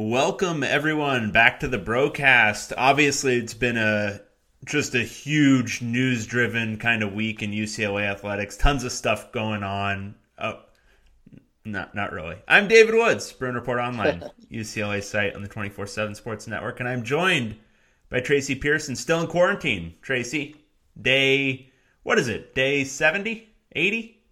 Welcome everyone back to the broadcast. Obviously, it's been a just a huge news-driven kind of week in UCLA athletics. Tons of stuff going on. Oh, not not really. I'm David Woods, Bruin Report Online, UCLA site on the 24/7 Sports Network, and I'm joined by Tracy Pierson, still in quarantine. Tracy, day what is it? Day 70, 80?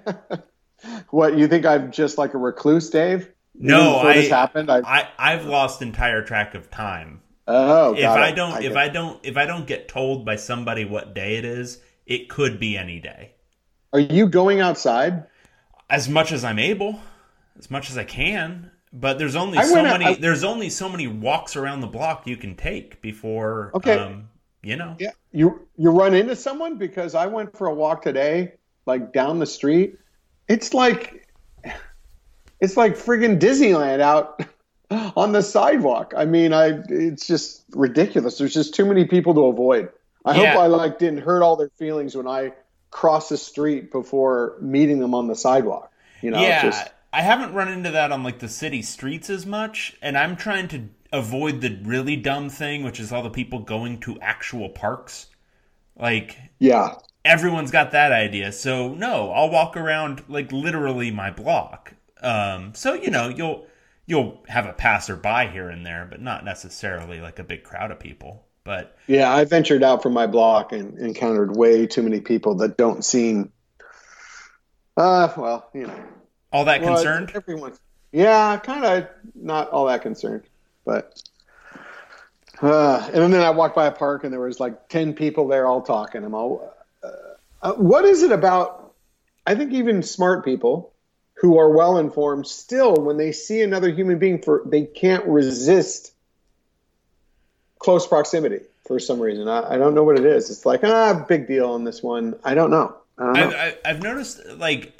what you think I'm just like a recluse, Dave? No, I, this happened, I, I have lost entire track of time. Oh, if I don't I if I don't if I don't get told by somebody what day it is, it could be any day. Are you going outside? As much as I'm able, as much as I can. But there's only I so out- many I- there's only so many walks around the block you can take before Okay. um, you know. Yeah. You you run into someone because I went for a walk today, like down the street. It's like it's like friggin' Disneyland out on the sidewalk. I mean, I it's just ridiculous. There's just too many people to avoid. I Yeah. hope I like didn't hurt all their feelings when I crossed the street before meeting them on the sidewalk. You know, yeah, just I haven't run into that on like the city streets as much, and I'm trying to avoid the really dumb thing, which is all the people going to actual parks. Like yeah. everyone's got that idea. So no, I'll walk around like literally my block. Um, so you know you'll you'll have a passerby here and there, but not necessarily like a big crowd of people. But Yeah, I ventured out from my block and encountered way too many people that don't seem. Uh, well, you know, all that well, concerned. Everyone, yeah, kind of not all that concerned, but. Uh, and then I walked by a park and there was like ten people there all talking. I'm all, uh, uh, what is it about? I think even smart people who are well informed still, when they see another human being, for they can't resist close proximity for some reason. I, I don't know what it is. It's like ah, big deal on this one. I don't know. I. I've, I've noticed like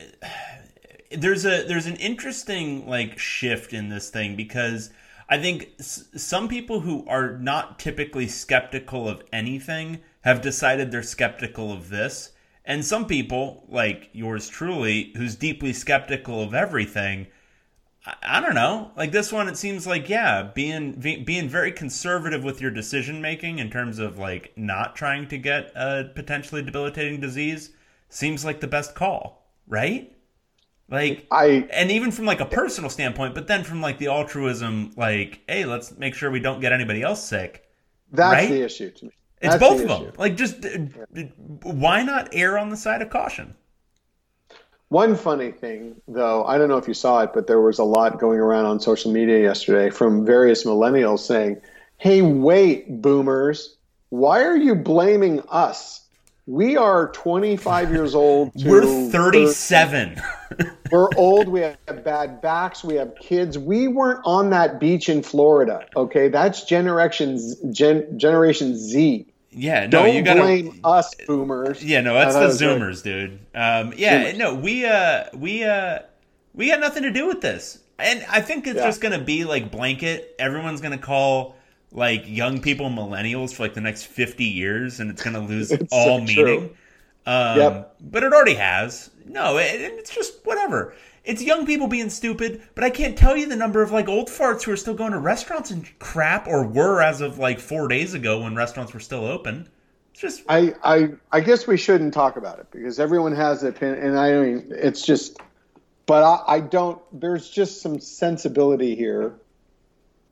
there's a there's an interesting like shift in this thing because I think s- some people who are not typically skeptical of anything have decided they're skeptical of this, and some people like yours truly, who's deeply skeptical of everything. I- I don't know. Like this one, it seems like yeah, being be, being very conservative with your decision making in terms of like not trying to get a potentially debilitating disease seems like the best call, right? Like I and even from like a personal standpoint, but then from like the altruism, like, hey, let's make sure we don't get anybody else sick. that's right? the issue to me. It's That's both the of them. issue. Like, just uh, why not err on the side of caution? One funny thing, though, I don't know if you saw it, but there was a lot going around on social media yesterday from various millennials saying, "Hey, wait, boomers, why are you blaming us? We are 25 years old. To We're 37. We're old. We have bad backs. We have kids. We weren't on that beach in Florida. Okay, that's Generation Z- Gen, Generation Z. yeah, no, Don't you gotta blame us, boomers. Yeah, no, that's the Zoomers, dude. Um, yeah, Zoomers. no, we uh, we uh, we got nothing to do with this, and I think it's Yeah. just gonna be like blanket. Everyone's gonna call like young people millennials for like the next fifty years, and it's gonna lose all so meaning. Um, Yep. But it already has. No, it, it's just whatever. It's young people being stupid, but I can't tell you the number of like old farts who are still going to restaurants and crap, or were as of like four days ago when restaurants were still open. It's just I, I I guess we shouldn't talk about it because everyone has an opinion, and I mean it's just. But I, I don't. There's just some sensibility here,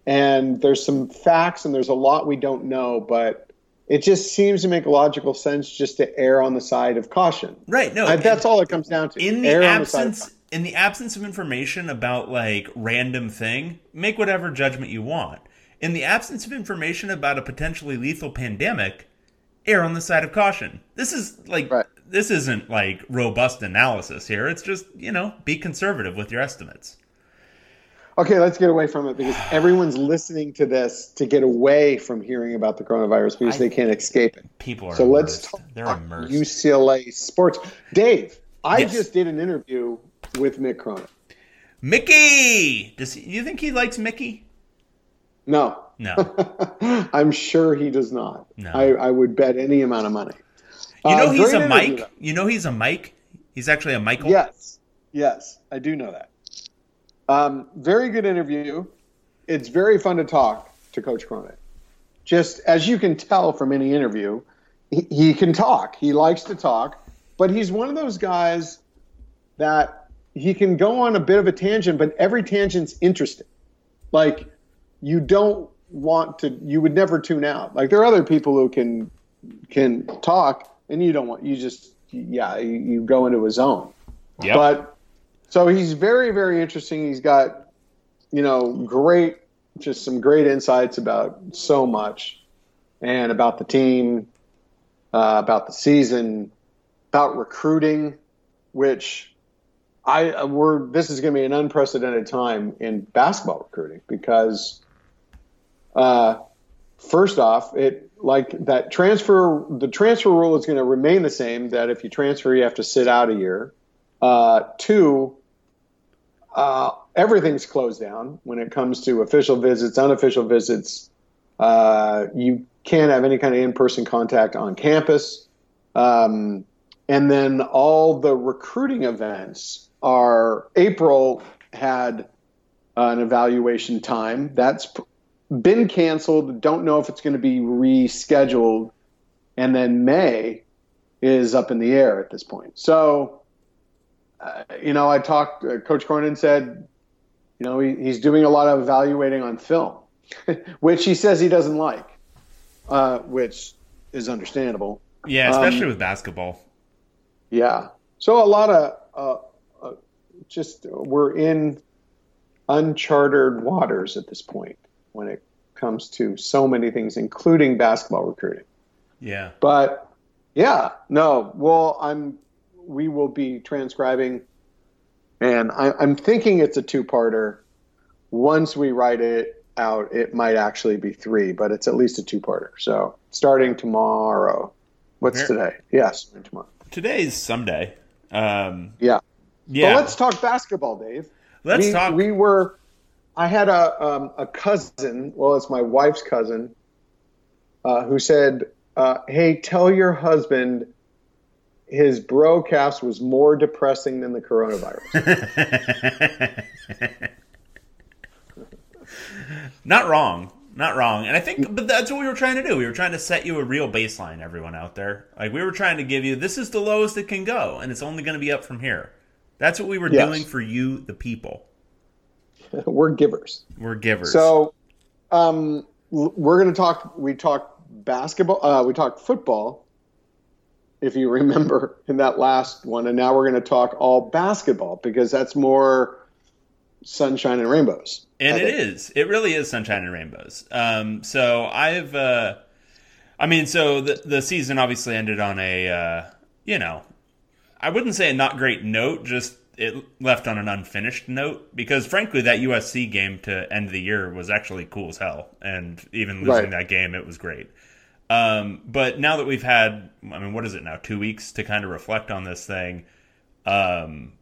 and there's some facts, and there's a lot we don't know. But it just seems to make logical sense just to err on the side of caution. right. No, I, that's all it comes down to. in the Err the absence in the absence of information about like random thing, make whatever judgment you want. In the absence of information about a potentially lethal pandemic, err on the side of caution. This is like Right. this isn't like robust analysis here. It's just, you know, be conservative with your estimates. Okay, let's get away from it because everyone's listening to this to get away from hearing about the coronavirus because I- they can't escape it. People are So let's immersed. talk They're immersed. UCLA sports. Dave, I Yes. just did an interview with Mick Cronin. Mickey! Does he, you think he likes Mickey? No, No. I'm sure he does not. No. I, I would bet any amount of money. You know Uh, he's a Mike. You know he's a Mike. He's actually a Michael. Yes, yes, I do know that. Um, very good interview. it's very fun to talk to Coach Cronin. Just as you can tell from any interview, he, he can talk. He likes to talk, but he's one of those guys that he can go on a bit of a tangent, but every tangent's interesting. Like you don't want to, you would never tune out. Like there are other people who can can talk, and you don't want you just yeah you, you go into a zone. Yep. But so he's very very interesting. He's got you know great just some great insights about so much and about the team, uh, about the season, about recruiting, which I we're this is going to be an unprecedented time in basketball recruiting because uh, first off, it like that transfer the transfer rule is going to remain the same that if you transfer you have to sit out a year. Uh, two, uh, everything's closed down when it comes to official visits, unofficial visits. Uh, you can't have any kind of in-person contact on campus, um, and then all the recruiting events are. April had an evaluation time that's been canceled. Don't know if it's going to be rescheduled, and then May is up in the air at this point. So. Uh, you know, I talked. Uh, Coach Cronin said you know, he, he's doing a lot of evaluating on film, which he says he doesn't like, uh, which is understandable. Yeah, especially um, with basketball. Yeah. So a lot of uh, uh, just we're in uncharted waters at this point when it comes to so many things, including basketball recruiting. Yeah. But yeah, no. Well, I'm. We will be transcribing and I, am thinking it's a two-parter. Once we write it out, it might actually be three, but it's at least a two-parter. So starting tomorrow. What's today? Yes, tomorrow. Today's Sunday. Um, yeah. Yeah. But let's talk basketball, Dave. Let's we, talk. We were. I had a um, a cousin. Well, it's my wife's cousin, uh, who said, uh, "Hey, tell your husband his broadcast was more depressing than the coronavirus. Not wrong. Not wrong. And I think but that's what we were trying to do. We were trying to set you a real baseline, everyone out there. Like we were trying to give you this is the lowest it can go, and it's only going to be up from here. That's what we were yes. doing for you, the people. we're givers. We're givers. So um, we're going to talk we talked basketball, uh, we talked football if you remember in that last one. And now we're going to talk all basketball because that's more sunshine and rainbows. And it is. It really is sunshine and rainbows. Um, so I've, uh, I mean, so the the season obviously ended on a, uh, you know, I wouldn't say a not great note, just it left on an unfinished note because frankly that USC game to end the year was actually cool as hell and even losing right. that game it was great. Um, but now that we've had, I mean, what is it now? Two weeks to kind of reflect on this thing, um,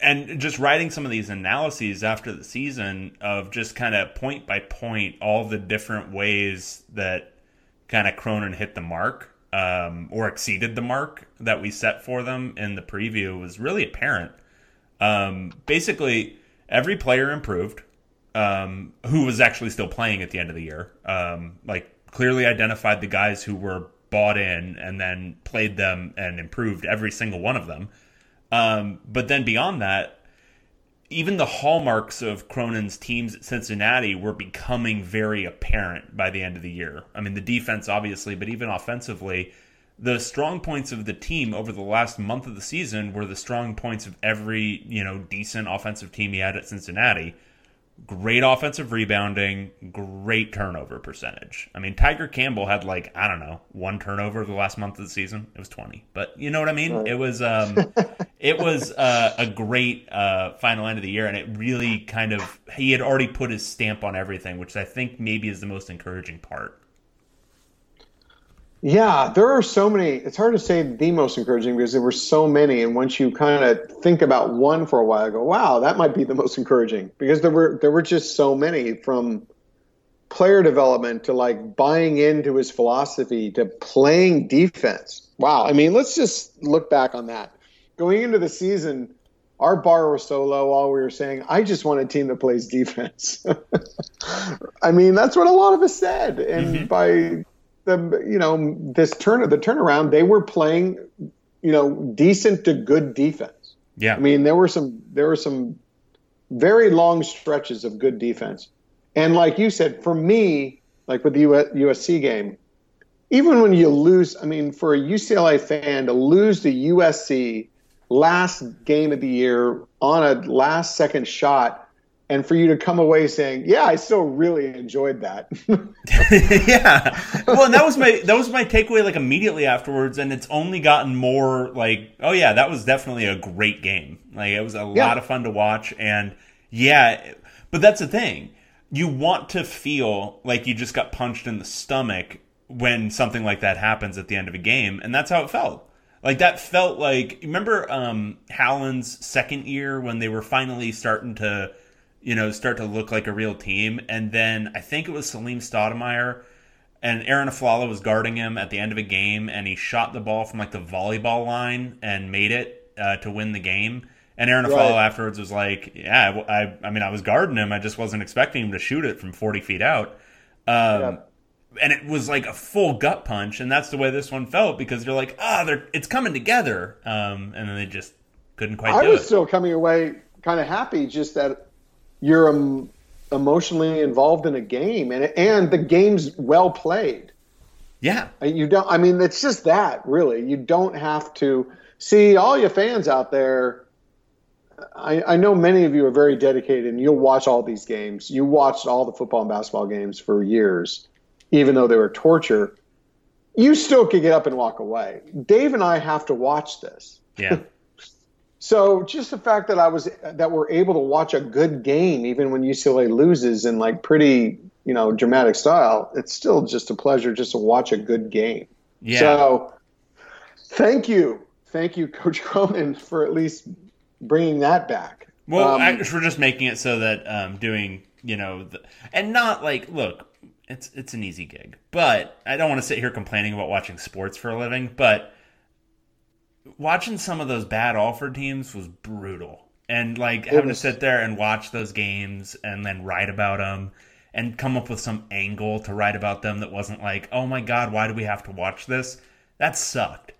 and just writing some of these analyses after the season of just kind of point by point all the different ways that kind of Cronin hit the mark um, or exceeded the mark that we set for them in the preview was really apparent. Um, basically, every player improved. Um, who was actually still playing at the end of the year. Um, like clearly identified the guys who were bought in and then played them and improved every single one of them. Um, but then beyond that, even the hallmarks of Cronin's teams at Cincinnati were becoming very apparent by the end of the year. I mean, the defense, obviously, but even offensively, the strong points of the team over the last month of the season were the strong points of every, you know, decent offensive team he had at Cincinnati great offensive rebounding, great turnover percentage. I mean, Tiger Campbell had like I don't know one turnover the last month of the season. It was twenty, but you know what I mean. Right. It was um, it was uh, a great uh, final end of the year, and it really kind of he had already put his stamp on everything, which I think maybe is the most encouraging part. Yeah, there are so many. It's hard to say the most encouraging because there were so many. And once you kind of think about one for a while, I go, "Wow, that might be the most encouraging," because there were there were just so many from player development to like buying into his philosophy to playing defense. Wow, I mean, let's just look back on that. Going into the season, our bar was so low, all we were saying, I just want a team that plays defense. I mean, that's what a lot of us said. And mm-hmm. by the, you know, this turn the turnaround, they were playing, you know, decent to good defense. Yeah. I mean, there were some, there were some very long stretches of good defense. And like you said, for me, like with the USC game, even when you lose, I mean, for a UCLA fan to lose to USC last game of the year on a last second shot and for you to come away saying, "Yeah, I still really enjoyed that." yeah. Well, and that was my that was my takeaway like immediately afterwards and it's only gotten more like, "Oh yeah, that was definitely a great game." Like it was a yeah. lot of fun to watch and yeah, but that's the thing. You want to feel like you just got punched in the stomach when something like that happens at the end of a game, and that's how it felt. Like that felt like remember um Howland's second year when they were finally starting to you know start to look like a real team and then I think it was Salim Stoudemire and Arron Afflalo was guarding him at the end of a game and he shot the ball from like the volleyball line and made it uh, to win the game. And Arron right. afterwards was like, "Yeah, I, I mean, I was guarding him. I just wasn't expecting him to shoot it from 40 feet out." Um, and it was like a full gut punch, and that's the way this one felt because you're like, ah, oh, they're it's coming together, um, and then they just couldn't quite. I was it. still coming away kind of happy, just that you're um, emotionally involved in a game, and and the game's well played. Yeah, you don't. I mean, it's just that really. You don't have to see all your fans out there. I, I know many of you are very dedicated, and you'll watch all these games. You watched all the football and basketball games for years even though they were torture, you still could get up and walk away. Dave and I have to watch this. Yeah. so just the fact that I was that we're able to watch a good game even when UCLA loses in like pretty, you know, dramatic style, it's still just a pleasure just to watch a good game. Yeah. So thank you. Thank you Coach Cronin for at least bringing that back. Well, um, I, we're just making it so that um, doing, you know, the, and not like, look, it's it's an easy gig. But I don't want to sit here complaining about watching sports for a living, but watching some of those bad Alford teams was brutal. And like having was... to sit there and watch those games and then write about them and come up with some angle to write about them that wasn't like, "Oh my god, why do we have to watch this?" That sucked.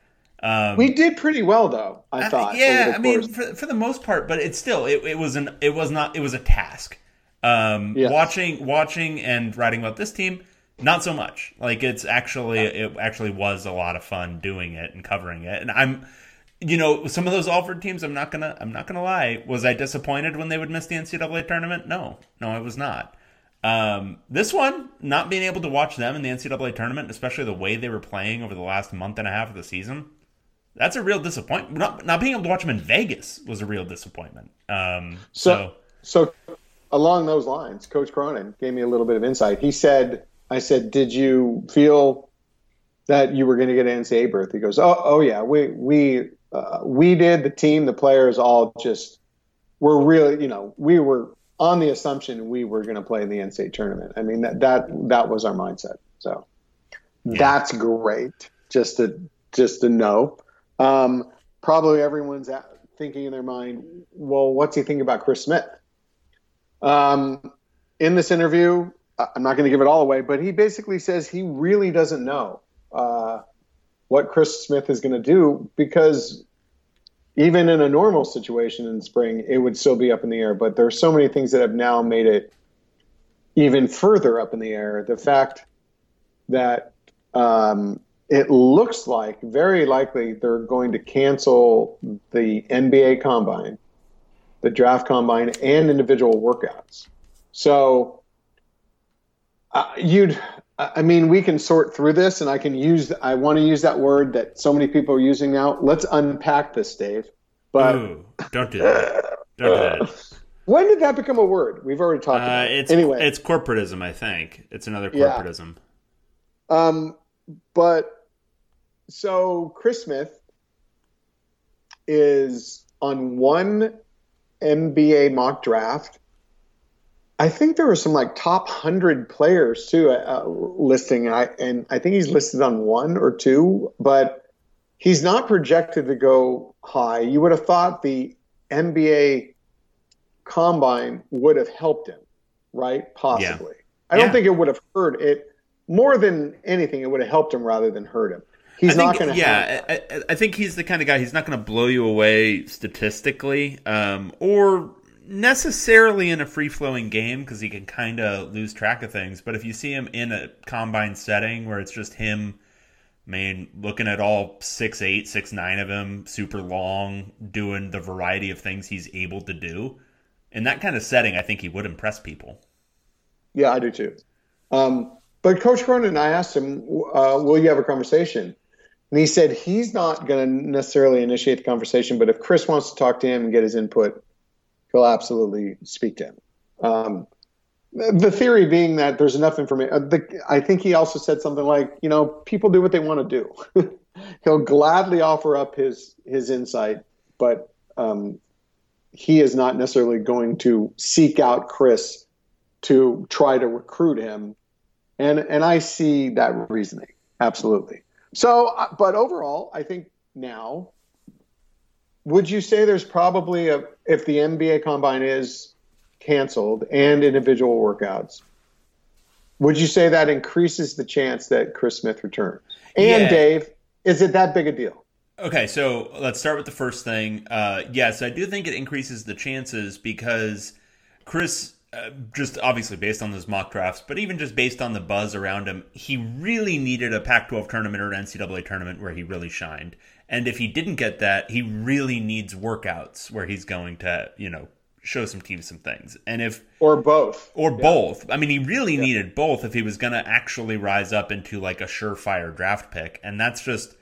Um, we did pretty well though, I, I thought. Yeah, I mean for for the most part, but it's still it, it was an it was not it was a task. Um, yes. Watching, watching, and writing about this team, not so much. Like it's actually, it actually was a lot of fun doing it and covering it. And I'm, you know, some of those Alford teams, I'm not gonna, I'm not gonna lie. Was I disappointed when they would miss the NCAA tournament? No, no, I was not. Um, this one, not being able to watch them in the NCAA tournament, especially the way they were playing over the last month and a half of the season, that's a real disappointment. Not, not being able to watch them in Vegas was a real disappointment. Um, so, so, so along those lines, Coach Cronin gave me a little bit of insight. He said, I said, did you feel that you were going to get an NCAA berth? He goes, oh, oh yeah, we, we, uh, we did the team, the players all just were really, you know, we were on the assumption we were going to play in the NCAA tournament. I mean, that, that, that was our mindset. So yeah. that's great. Just to, just to know. Um, probably everyone's thinking in their mind, well, what's he thinking about Chris Smith? Um, in this interview, I'm not going to give it all away, but he basically says he really doesn't know uh, what Chris Smith is going to do because even in a normal situation in spring, it would still be up in the air. But there are so many things that have now made it even further up in the air. The fact that um, it looks like very likely they're going to cancel the NBA combine the draft combine and individual workouts. So uh, you'd, I mean, we can sort through this, and I can use. I want to use that word that so many people are using now. Let's unpack this, Dave. But Ooh, don't do that. Don't do that. When did that become a word? We've already talked uh, about. It. It's, anyway, it's corporatism. I think it's another corporatism. Yeah. Um, but so Chris Smith is on one NBA mock draft. I think there were some like top hundred players too uh, listing, and I and I think he's listed on one or two, but he's not projected to go high. You would have thought the NBA combine would have helped him, right? Possibly. Yeah. I don't yeah. think it would have hurt it more than anything. It would have helped him rather than hurt him. He's think, not going to. Yeah, I, I, think he's the kind of guy. He's not going to blow you away statistically, um, or necessarily in a free flowing game because he can kind of lose track of things. But if you see him in a combine setting where it's just him, I mean, looking at all six eight, six nine of him, super long, doing the variety of things he's able to do, in that kind of setting, I think he would impress people. Yeah, I do too. Um, but Coach Cronin, I asked him, uh, "Will you have a conversation?" And he said he's not going to necessarily initiate the conversation, but if Chris wants to talk to him and get his input, he'll absolutely speak to him. Um, the theory being that there's enough information. Uh, the, I think he also said something like, you know, people do what they want to do. he'll gladly offer up his his insight, but um, he is not necessarily going to seek out Chris to try to recruit him. And and I see that reasoning absolutely. So, uh, but overall, I think now, would you say there's probably a if the NBA Combine is canceled and individual workouts, would you say that increases the chance that Chris Smith returns? And yeah. Dave, is it that big a deal? Okay, so let's start with the first thing. Uh, yes, I do think it increases the chances because Chris uh, just obviously based on those mock drafts, but even just based on the buzz around him, he really needed a Pac 12 tournament or an NCAA tournament where he really shined. And if he didn't get that, he really needs workouts where he's going to, you know, show some teams some things. And if. Or both. Or yeah. both. I mean, he really yeah. needed both if he was going to actually rise up into like a surefire draft pick. And that's just.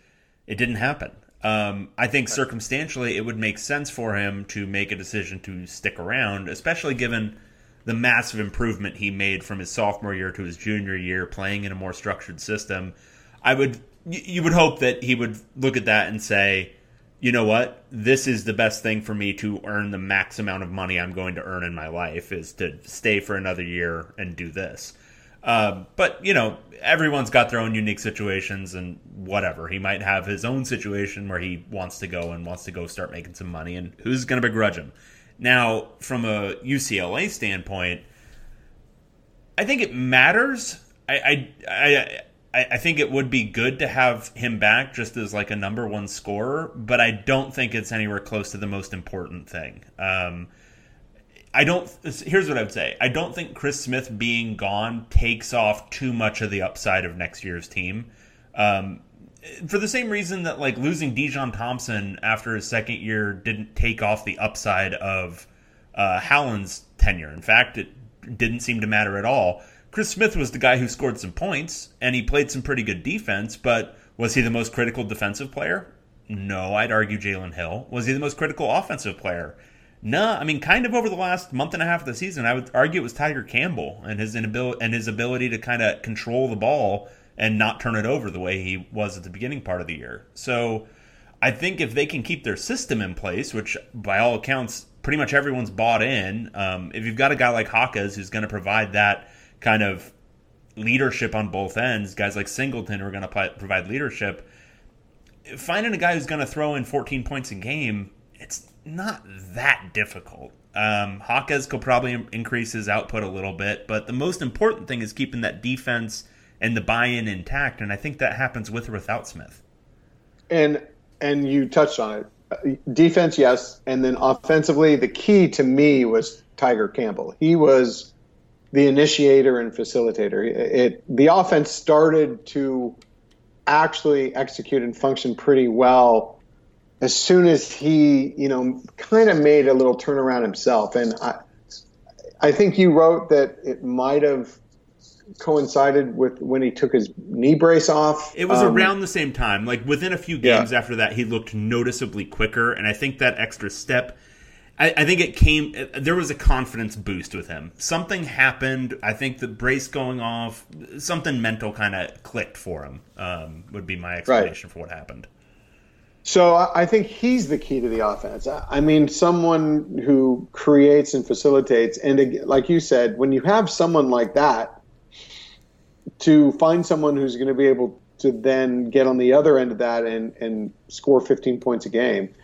It didn't happen. Um, I think circumstantially, it would make sense for him to make a decision to stick around, especially given the massive improvement he made from his sophomore year to his junior year, playing in a more structured system. I would you would hope that he would look at that and say, you know what, this is the best thing for me to earn the max amount of money I'm going to earn in my life is to stay for another year and do this. Uh, but you know, everyone's got their own unique situations and whatever. He might have his own situation where he wants to go and wants to go start making some money, and who's going to begrudge him? Now, from a UCLA standpoint, I think it matters. I, I, I, I think it would be good to have him back just as like a number one scorer, but I don't think it's anywhere close to the most important thing. Um, I don't. Here's what I would say. I don't think Chris Smith being gone takes off too much of the upside of next year's team. Um, for the same reason that like losing Dijon Thompson after his second year didn't take off the upside of uh, Howland's tenure. In fact, it didn't seem to matter at all. Chris Smith was the guy who scored some points and he played some pretty good defense, but was he the most critical defensive player? No, I'd argue Jalen Hill. Was he the most critical offensive player? No, I mean, kind of over the last month and a half of the season, I would argue it was Tiger Campbell and his inability and his ability to kind of control the ball and not turn it over the way he was at the beginning part of the year. So I think if they can keep their system in place, which by all accounts, pretty much everyone's bought in, um, if you've got a guy like Jaquez who's going to provide that kind of leadership on both ends, guys like Singleton who are going to provide leadership, finding a guy who's going to throw in 14 points a game, it's not that difficult. Um, Jaquez could probably increase his output a little bit, but the most important thing is keeping that defense and the buy-in intact. And I think that happens with or without Smith. And and you touched on it. Defense, yes, and then offensively, the key to me was Tiger Campbell. He was the initiator and facilitator. It, it the offense started to actually execute and function pretty well as soon as he, you know, kind of made a little turnaround himself. And I, I think you wrote that it might have coincided with when he took his knee brace off. It was um, around the same time. Like within a few games yeah. after that, he looked noticeably quicker, and I think that extra step. I, I, think it came. There was a confidence boost with him. Something happened. I think the brace going off, something mental kind of clicked for him. Um, would be my explanation right. for what happened. So I think he's the key to the offense. I mean, someone who creates and facilitates, and like you said, when you have someone like that, to find someone who's going to be able to then get on the other end of that and, and score 15 points a game,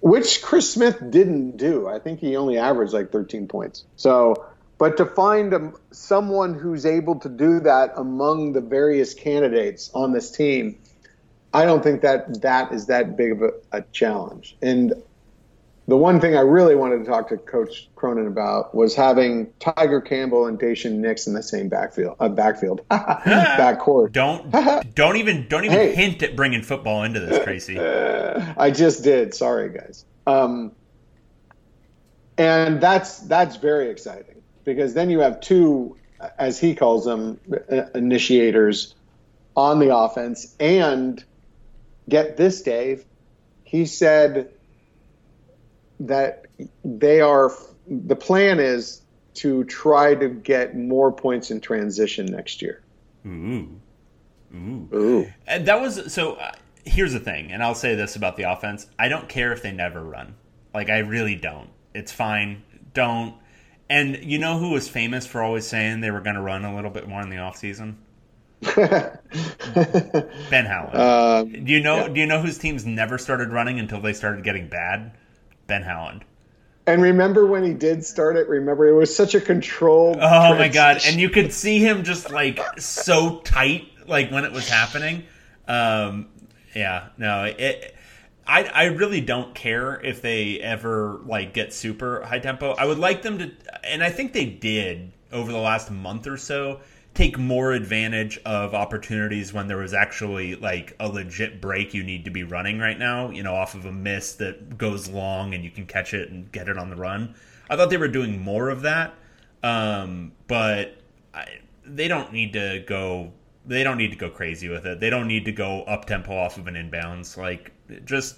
which Chris Smith didn't do. I think he only averaged like 13 points. So, but to find a, someone who's able to do that among the various candidates on this team, I don't think that that is that big of a, a challenge. And the one thing I really wanted to talk to Coach Cronin about was having Tiger Campbell and Daishen Nix in the same backfield, uh, backfield, backcourt. Don't don't even don't even hey. hint at bringing football into this, Tracy. Uh, I just did. Sorry, guys. Um, and that's that's very exciting because then you have two, as he calls them, initiators on the offense. And get this, Dave. He said that they are the plan is to try to get more points in transition next year. Ooh. Ooh. Ooh. And that was so uh, here's the thing, and I'll say this about the offense. I don't care if they never run. Like I really don't. It's fine. Don't. And you know who was famous for always saying they were going to run a little bit more in the offseason? ben Howland. Um, do you know? Yeah. Do you know whose teams never started running until they started getting bad? Ben Howland. And remember when he did start it? Remember it was such a controlled. Oh my god! And you could see him just like so tight, like when it was happening. Um, yeah, no, it. I, I really don't care if they ever like get super high tempo. I would like them to, and I think they did over the last month or so take more advantage of opportunities when there was actually like a legit break you need to be running right now, you know, off of a miss that goes long and you can catch it and get it on the run. I thought they were doing more of that, um, but I, they don't need to go. They don't need to go crazy with it. They don't need to go up tempo off of an inbounds. Like just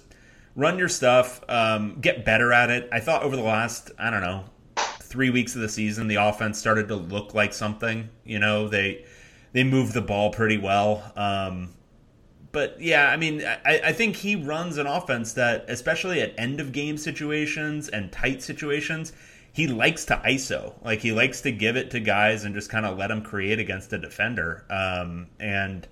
run your stuff, um, get better at it. I thought over the last I don't know three weeks of the season, the offense started to look like something. You know, they they moved the ball pretty well. Um, but yeah, I mean, I, I think he runs an offense that, especially at end of game situations and tight situations, he likes to ISO. Like he likes to give it to guys and just kind of let them create against a defender. Um, and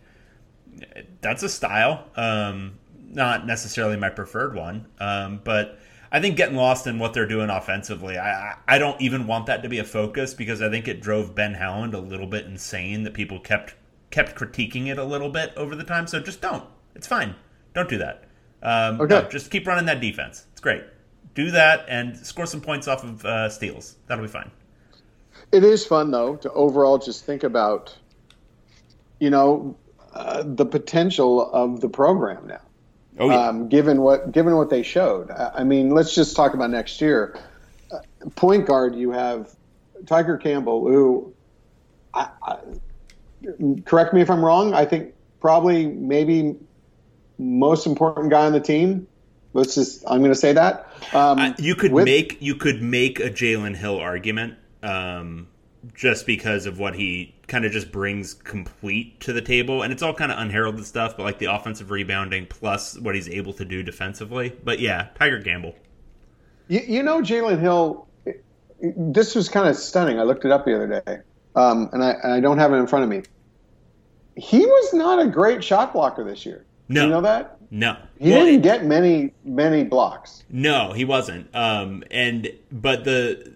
that's a style. Um, not necessarily my preferred one, um, but I think getting lost in what they're doing offensively, I I don't even want that to be a focus because I think it drove Ben Howland a little bit insane that people kept kept critiquing it a little bit over the time. So just don't. It's fine. Don't do that. Um, okay. No, just keep running that defense. It's great. Do that and score some points off of uh, steals. That'll be fine. It is fun though to overall just think about, you know, uh, the potential of the program now. Oh, yeah. um, given what given what they showed. I mean, let's just talk about next year. Uh, point guard, you have Tiger Campbell, who, I, I, correct me if I'm wrong. I think probably maybe most important guy on the team. Let's just I'm going to say that. Um, you could with, make you could make a Jalen Hill argument. Um, just because of what he kind of just brings complete to the table. And it's all kind of unheralded stuff, but like the offensive rebounding plus what he's able to do defensively. But yeah, Tiger Campbell. You, you know, Jalen Hill, this was kind of stunning. I looked it up the other day, um, and, I, and I don't have it in front of me. He was not a great shot blocker this year. No. You know that? No. He well, didn't get many many blocks. No, he wasn't. Um, and but the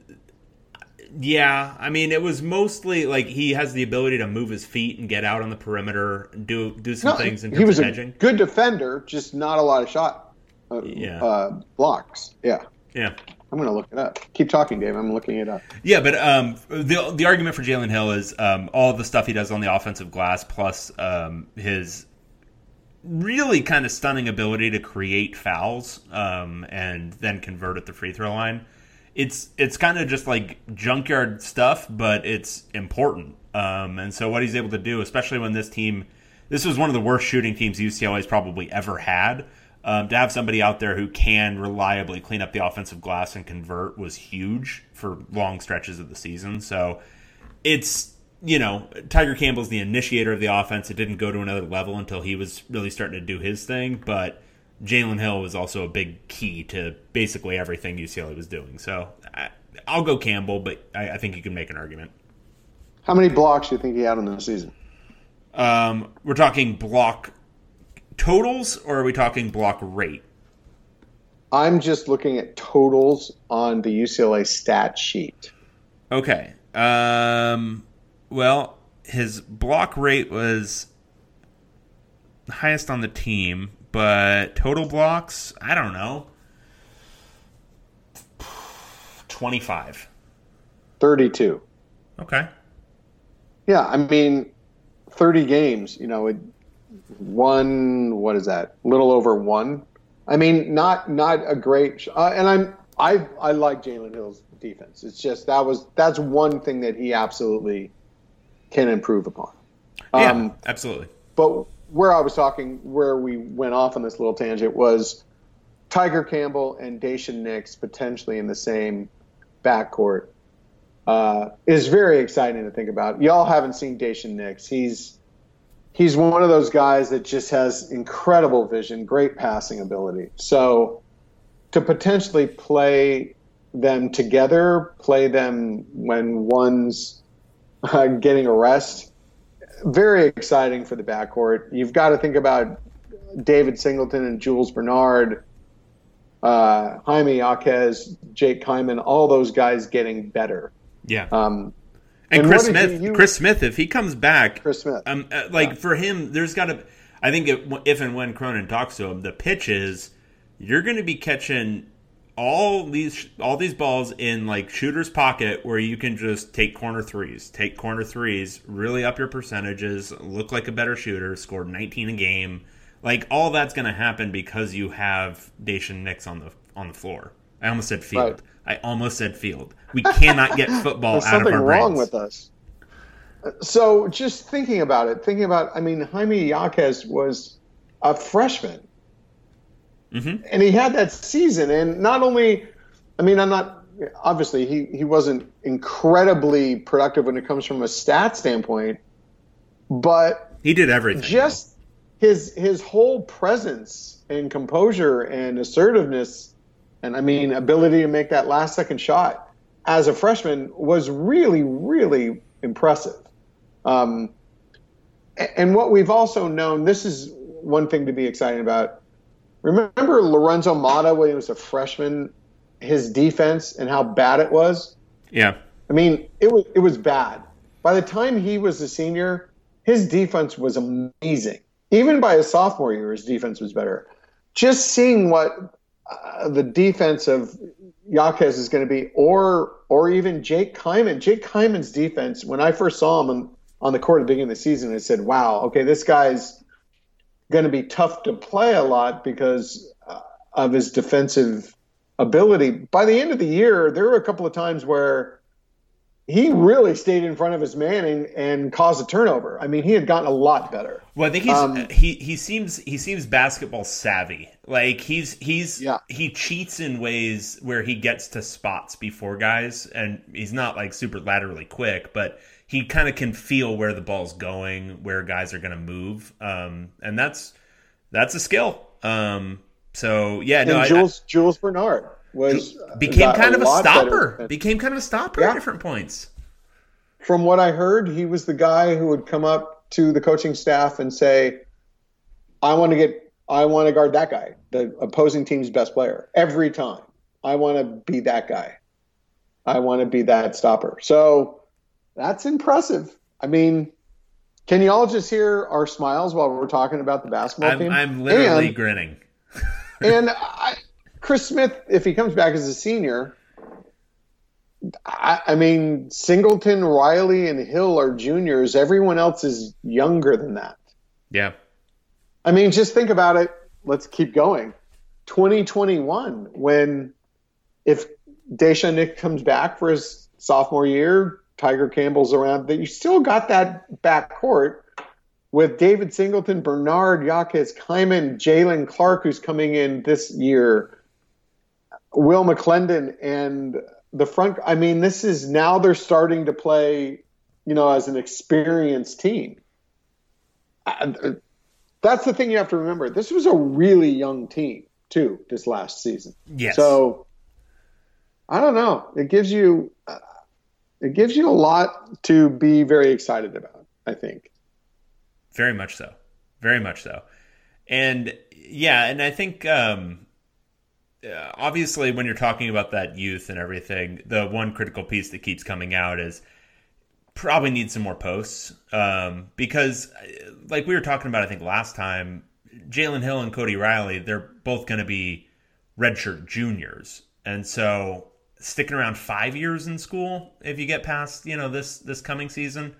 yeah, I mean, it was mostly like he has the ability to move his feet and get out on the perimeter, do do some no, things. In he was a hedging. good defender, just not a lot of shot uh, yeah. uh, blocks. Yeah, yeah. I'm going to look it up. Keep talking, Dave. I'm looking it up. Yeah, but um, the the argument for Jalen Hill is um, all the stuff he does on the offensive glass, plus um, his really kind of stunning ability to create fouls um, and then convert at the free throw line it's it's kind of just like junkyard stuff, but it's important. Um, and so what he's able to do, especially when this team, this was one of the worst shooting teams UCLA's probably ever had. Um, to have somebody out there who can reliably clean up the offensive glass and convert was huge for long stretches of the season. So it's you know Tiger Campbell's the initiator of the offense. It didn't go to another level until he was really starting to do his thing, but Jalen Hill was also a big key to basically everything UCLA was doing. So I, will go Campbell, but I, I, think you can make an argument. How many blocks do you think he had in the season? Um, we're talking block totals, or are we talking block rate? I'm just looking at totals on the UCLA stat sheet. Okay. Um, well, his block rate was the highest on the team, but total blocks, I don't know. 25. 32. Okay. Yeah, I mean, 30 games, you know, it, one, what is that? Little over one. I mean, not not a great, uh, and I'm I I like Jalen Hill's defense. It's just that was that's one thing that he absolutely can improve upon. Yeah, um, absolutely. But where I was talking, where we went off on this little tangent was Tiger Campbell and Daishen Nix potentially in the same backcourt uh, is very exciting to think about. Y'all haven't seen Daishen Nix. He's he's one of those guys that just has incredible vision, great passing ability. So to potentially play them together, play them when one's uh, getting a rest, very exciting for the backcourt. You've got to think about David Singleton and Jules Bernard, uh, Jaime Jaquez, Jake Kyman, all those guys getting better. Yeah. Um, and, and Chris Smith, you, Chris Smith, if he comes back, Chris Smith, um, uh, like yeah. for him, there's got to. I think it, if and when Cronin talks to him, the pitch is you're going to be catching all these all these balls in like shooter's pocket where you can just take corner threes, take corner threes, really up your percentages, look like a better shooter, score 19 a game. Like all that's going to happen because you have Daishen Nix on the on the floor. I almost said field. Right. I almost said field. We cannot get football There's out of our something wrong with us. So just thinking about it, thinking about, I mean, Jaime Jaquez was a freshman. Mm-hmm. And he had that season. And not only, I mean, I'm not, obviously, he, he wasn't incredibly productive when it comes from a stat standpoint, but he did everything. Just his, his whole presence and composure and assertiveness and I mean ability to make that last second shot as a freshman was really, really impressive. Um, and what we've also known, this is one thing to be excited about. Remember Lorenzo Mata when he was a freshman, his defense and how bad it was? Yeah. I mean, it was it was bad. By the time he was a senior, his defense was amazing. Even by his sophomore year, his defense was better. Just seeing what uh, the defense of Jaquez is going to be, or or even Jake Kyman. Jake Kyman's defense. When I first saw him on, on the court at the beginning of the season, I said, "Wow, okay, this guy's going to be tough to play a lot because uh, of his defensive ability." By the end of the year, there were a couple of times where he really stayed in front of his man and, and, caused a turnover. I mean, he had gotten a lot better. Well, I think he's um, he he seems he seems basketball savvy. Like he's he's yeah. he cheats in ways where he gets to spots before guys, and he's not like super laterally quick, but he kind of can feel where the ball's going, where guys are going to move, um, and that's that's a skill. Um, so yeah, no, Jules I, Jules Bernard was became kind of a stopper. Became kind of a stopper yeah. at different points. From what I heard, he was the guy who would come up to the coaching staff and say, "I want to get, I want to guard that guy, the opposing team's best player, every time. I want to be that guy. I want to be that stopper." So that's impressive. I mean, can you all just hear our smiles while we're talking about the basketball I'm, team? I'm literally and, grinning. and I, Chris Smith, if he comes back as a senior, I, I, mean, Singleton, Riley, and Hill are juniors. Everyone else is younger than that. Yeah. I mean, just think about it. Let's keep going. 2021, when if Daishen Nix comes back for his sophomore year, Tiger Campbell's around, that you still got that back court with David Singleton, Bernard Jaquez, Kyman, Jalen Clark, who's coming in this year, Will McClendon and the front. I mean, this is now they're starting to play, you know, as an experienced team. That's the thing you have to remember. This was a really young team too. This last season. Yes. So I don't know. It gives you it gives you a lot to be very excited about. I think. Very much so. Very much so. And yeah, and I think um, uh, obviously when you're talking about that youth and everything, the one critical piece that keeps coming out is probably need some more posts um, because, like we were talking about, I think last time, Jalen Hill and Cody Riley, they're both going to be redshirt juniors, and so sticking around five years in school if you get past you know this this coming season,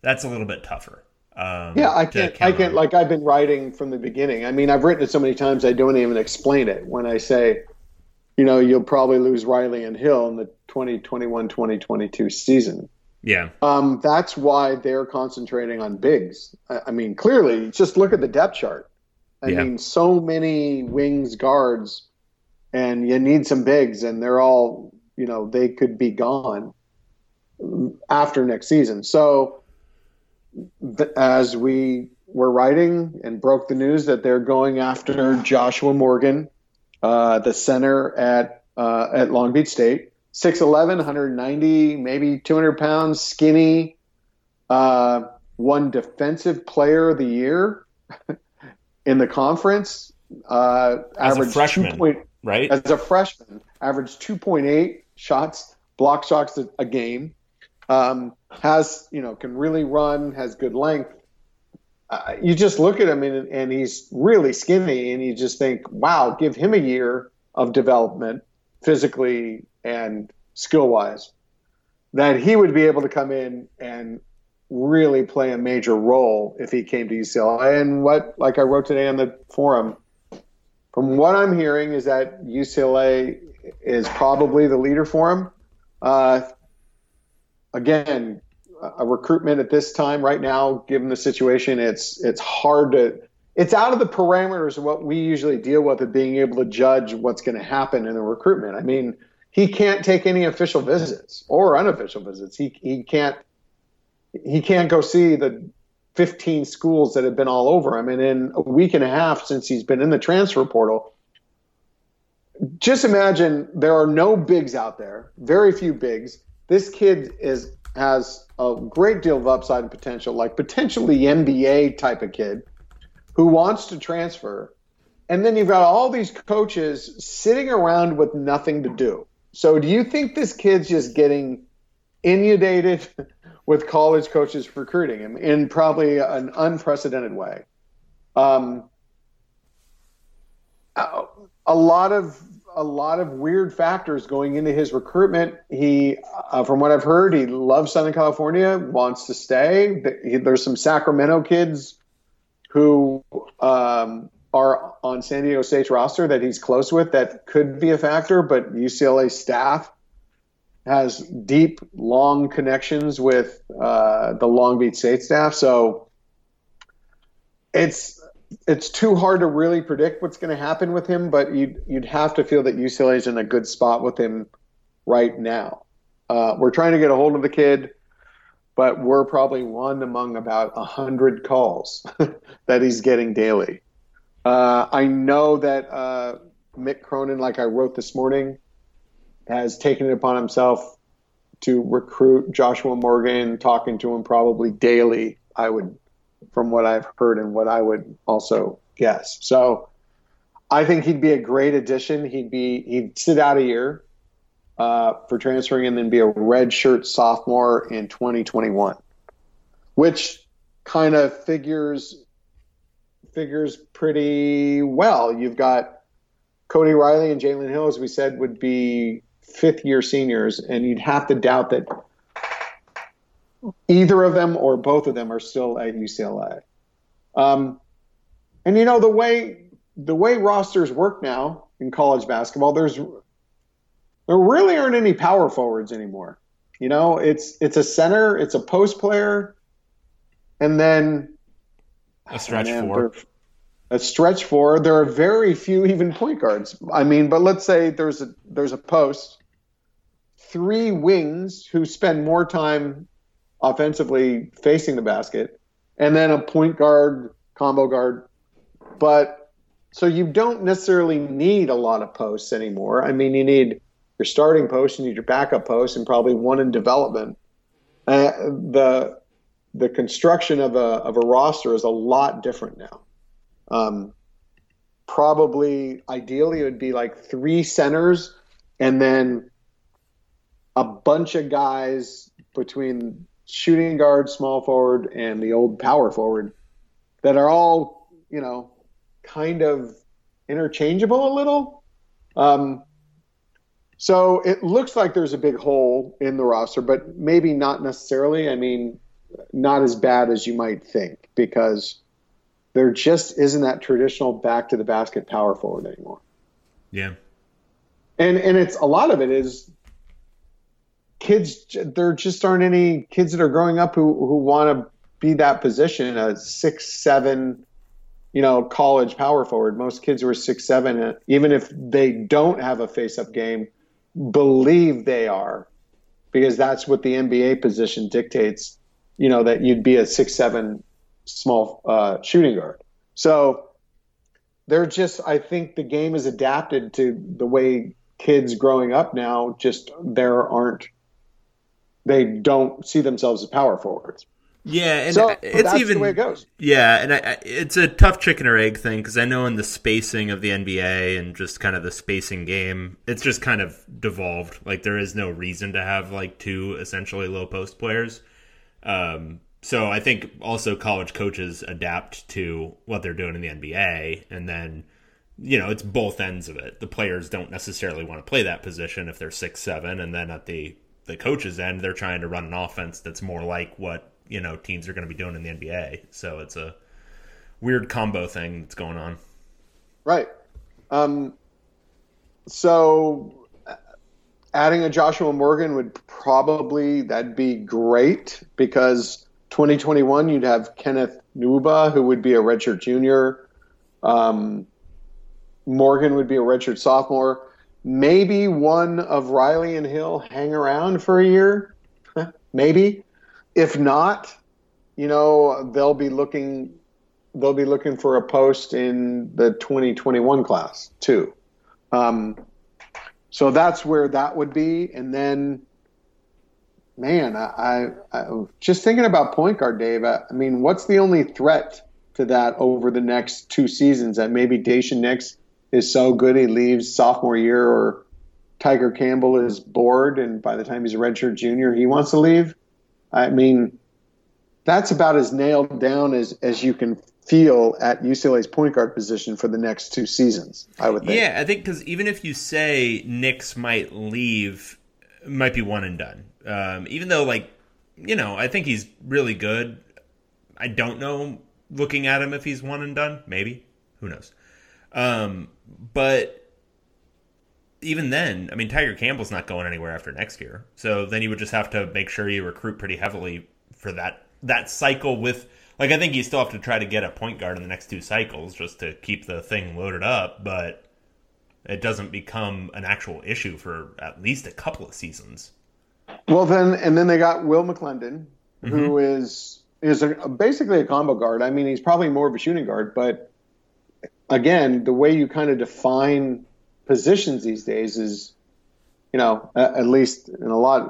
that's a little bit tougher. Um, yeah, I can't. I can't. Like I've been writing from the beginning. I mean, I've written it so many times I don't even explain it when I say, you know, you'll probably lose Riley and Hill in the 2021-2022 season. Yeah. Um, that's why they're concentrating on bigs. I, I, mean, clearly, just look at the depth chart. I yeah. mean, so many wings, guards, and you need some bigs, and they're all, you know, they could be gone after next season. So as we were writing and broke the news that they're going after Joshua Morgan, uh, the center at uh, at Long Beach State, 6'11", 190, maybe 200 pounds, skinny, uh, won Defensive Player of the Year in the conference. Uh, as a freshman, point, right? As a freshman, averaged 2.8 shots, block shots a, game. Um, has you know can really run, has good length. Uh, you just look at him and, and he's really skinny, and you just think, wow, give him a year of development physically and skill wise, that he would be able to come in and really play a major role if he came to UCLA. And what, like I wrote today on the forum, from what I'm hearing is that UCLA is probably the leader for him. Uh, again, a recruitment at this time right now, given the situation, it's it's hard to it's out of the parameters of what we usually deal with of being able to judge what's going to happen in the recruitment. I mean, he can't take any official visits or unofficial visits. He he can't he can't go see the 15 schools that have been all over him. And in a week and a half since he's been in the transfer portal, just imagine there are no bigs out there, very few bigs this kid is has a great deal of upside and potential, like potentially NBA type of kid who wants to transfer. And then you've got all these coaches sitting around with nothing to do. So do you think this kid's just getting inundated with college coaches recruiting him in probably an unprecedented way? Um, a lot of a lot of weird factors going into his recruitment. He, uh, from what I've heard, he loves Southern California, wants to stay. There's some Sacramento kids who um, are on San Diego State's roster that he's close with that could be a factor, but UCLA staff has deep, long connections with uh, the Long Beach State staff. So it's it's too hard to really predict what's going to happen with him, but you'd you'd have to feel that UCLA is in a good spot with him right now. Uh, we're trying to get a hold of the kid, but we're probably one among about a hundred calls that he's getting daily. Uh, I know that uh, Mick Cronin, like I wrote this morning, has taken it upon himself to recruit Joshua Morgan, talking to him probably daily. I would from what I've heard and what I would also guess. So I think he'd be a great addition. He'd be he'd sit out a year uh, for transferring and then be a red shirt sophomore in 2021, which kind of figures figures pretty well. You've got Cody Riley and Jalen Hill, as we said, would be fifth year seniors, and you'd have to doubt that either of them or both of them are still at UCLA. Um, and you know the way the way rosters work now in college basketball, there's there really aren't any power forwards anymore. You know, it's it's a center, it's a post player, and then a stretch man, four. A stretch four. There are very few even point guards. I mean, but let's say there's a there's a post, three wings who spend more time offensively facing the basket, and then a point guard, combo guard. But so you don't necessarily need a lot of posts anymore. I mean, you need your starting post, you need your backup post, and probably one in development. Uh, the the construction of a of a roster is a lot different now. Um, probably ideally it would be like three centers and then a bunch of guys between shooting guard, small forward, and the old power forward that are all, you know, kind of interchangeable a little. Um, so it looks like there's a big hole in the roster, but maybe not necessarily. I mean, not as bad as you might think because there just isn't that traditional back to the basket power forward anymore. Yeah. And and it's a lot of it is kids there just aren't any kids that are growing up who who want to be that position a six seven you know college power forward. Most kids who are six seven even if they don't have a face up game believe they are because that's what the nba position dictates you know that you'd be a six seven small uh, shooting guard. So they're just i think the game is adapted to the way kids growing up now just there aren't they don't see themselves as power forwards. Yeah, and so it's even the way it goes. Yeah, and I, it's a tough chicken or egg thing because I know in the spacing of the NBA and just kind of the spacing game, it's just kind of devolved. Like there is no reason to have like two essentially low post players. Um, so I think also college coaches adapt to what they're doing in the NBA, and then you know it's both ends of it. The players don't necessarily want to play that position if they're six seven, and then at the the coaches end, they're trying to run an offense that's more like what you know teams are going to be doing in the NBA. So it's a weird combo thing that's going on. Right. Um, so adding a Joshua Morgan would probably that'd be great because 2021 you'd have Kenneth Nwuba who would be a redshirt junior. Um, Morgan would be a redshirt sophomore maybe one of Riley and Hill hang around for a year, maybe. If not, you know they'll be looking they'll be looking for a post in the 2021 class too. Um, so that's where that would be, and then, man, I, I, I just thinking about point guard, Dave. I, I, mean, what's the only threat to that over the next two seasons? That maybe Daishen Nix is so good he leaves sophomore year, or Tiger Campbell is bored and by the time he's a redshirt junior he wants to leave. I mean, that's about as nailed down as as you can feel at UCLA's point guard position for the next two seasons. I would think. Yeah, I think because even if you say Nix might leave, might be one and done. Um, even though, like, you know, I think he's really good. I don't know. Looking at him, if he's one and done, maybe who knows. Um, but even then, I mean, Tiger Campbell's not going anywhere after next year. So then you would just have to make sure you recruit pretty heavily for that that cycle with like I think you still have to try to get a point guard in the next two cycles just to keep the thing loaded up, but it doesn't become an actual issue for at least a couple of seasons. Well, then and then they got Will McClendon, mm-hmm. who is is a, basically a combo guard. I mean, he's probably more of a shooting guard, but again, the way you kind of define positions these days is, you know, at least in a lot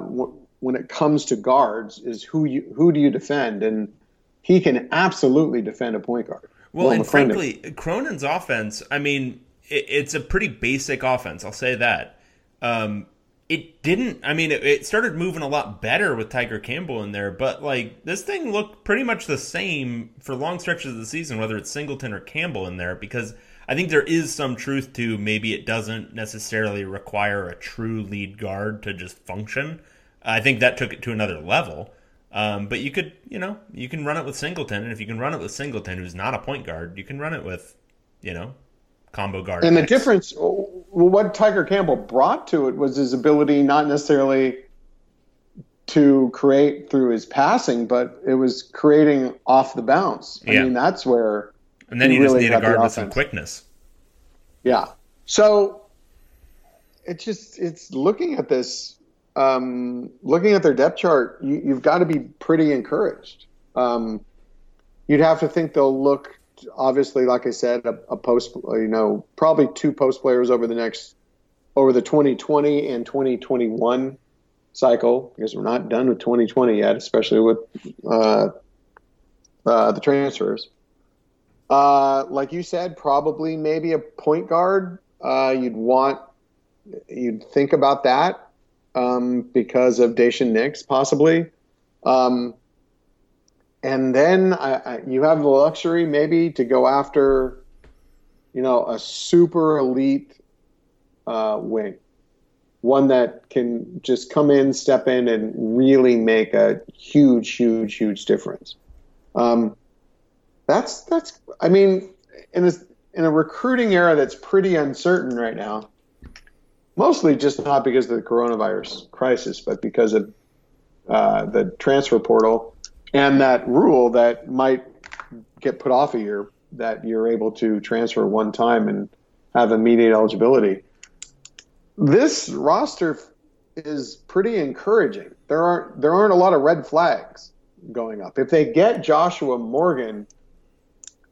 when it comes to guards, is who you who do you defend, and he can absolutely defend a point guard. Well, well and frankly, Cronin's offense, I mean, it, it's a pretty basic offense. I'll say that. Um, it didn't. I mean, it, it, started moving a lot better with Tiger Campbell in there, but like this thing looked pretty much the same for long stretches of the season, whether it's Singleton or Campbell in there, because I think there is some truth to maybe it doesn't necessarily require a true lead guard to just function. I think that took it to another level. Um, but you could, you know, you can run it with Singleton, and if you can run it with Singleton, who's not a point guard, you can run it with, you know, combo guard. And the difference, what Tiger Campbell brought to it was his ability not necessarily to create through his passing, but it was creating off the bounce. I yeah. mean, that's where. And then you really just need a guard with some quickness. Yeah. So it's just it's looking at this, um, looking at their depth chart. You, have got to be pretty encouraged. Um, you'd have to think they'll look obviously, like I said, a, a, post, you know, probably two post players over the next, over the 2020 and 2021 cycle, because we're not done with 2020 yet, especially with uh, uh, the transfers. Uh, like you said, probably maybe a point guard. Uh, you'd want, you'd think about that um, because of Daishen Nix, possibly. Um, and then I, I, you have the luxury maybe to go after, you know, a super elite uh, wing, one that can just come in, step in, and really make a huge, huge, huge difference. Um, that's that's. I mean, in a in a recruiting era that's pretty uncertain right now, mostly just not because of the coronavirus crisis, but because of uh, the transfer portal and that rule that might get put off a year that you're able to transfer one time and have immediate eligibility. This roster is pretty encouraging. There aren't there aren't a lot of red flags going up. If they get Joshua Morgan,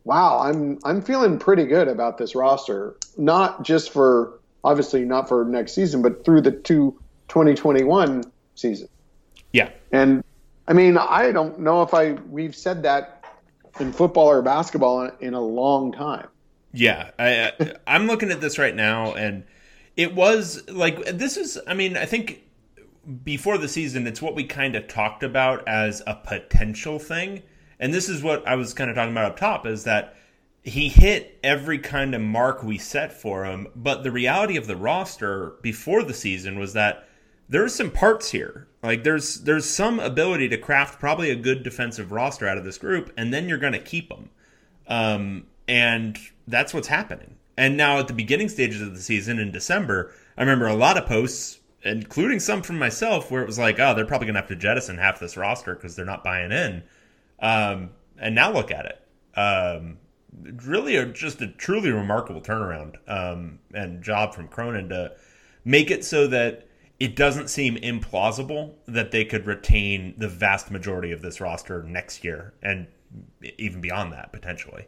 wow, I'm I'm feeling pretty good about this roster. Not just for obviously not for next season, but through the two 2021 season. Yeah. And I mean, I don't know if I we've said that in football or basketball in, in a long time. Yeah, I, I'm looking at this right now, and it was like this is. I mean, I think before the season, it's what we kind of talked about as a potential thing, and this is what I was kind of talking about up top is that he hit every kind of mark we set for him, but the reality of the roster before the season was that there's some parts here. Like there's there's some ability to craft probably a good defensive roster out of this group, and then you're going to keep them. Um, and that's what's happening. And now at the beginning stages of the season in December, I remember a lot of posts, including some from myself, where it was like, "Oh, they're probably going to have to jettison half this roster because they're not buying in." Um, and now look at it. Um, really, a, just a truly remarkable turnaround um, and job from Cronin to make it so that it doesn't seem implausible that they could retain the vast majority of this roster next year and even beyond that potentially.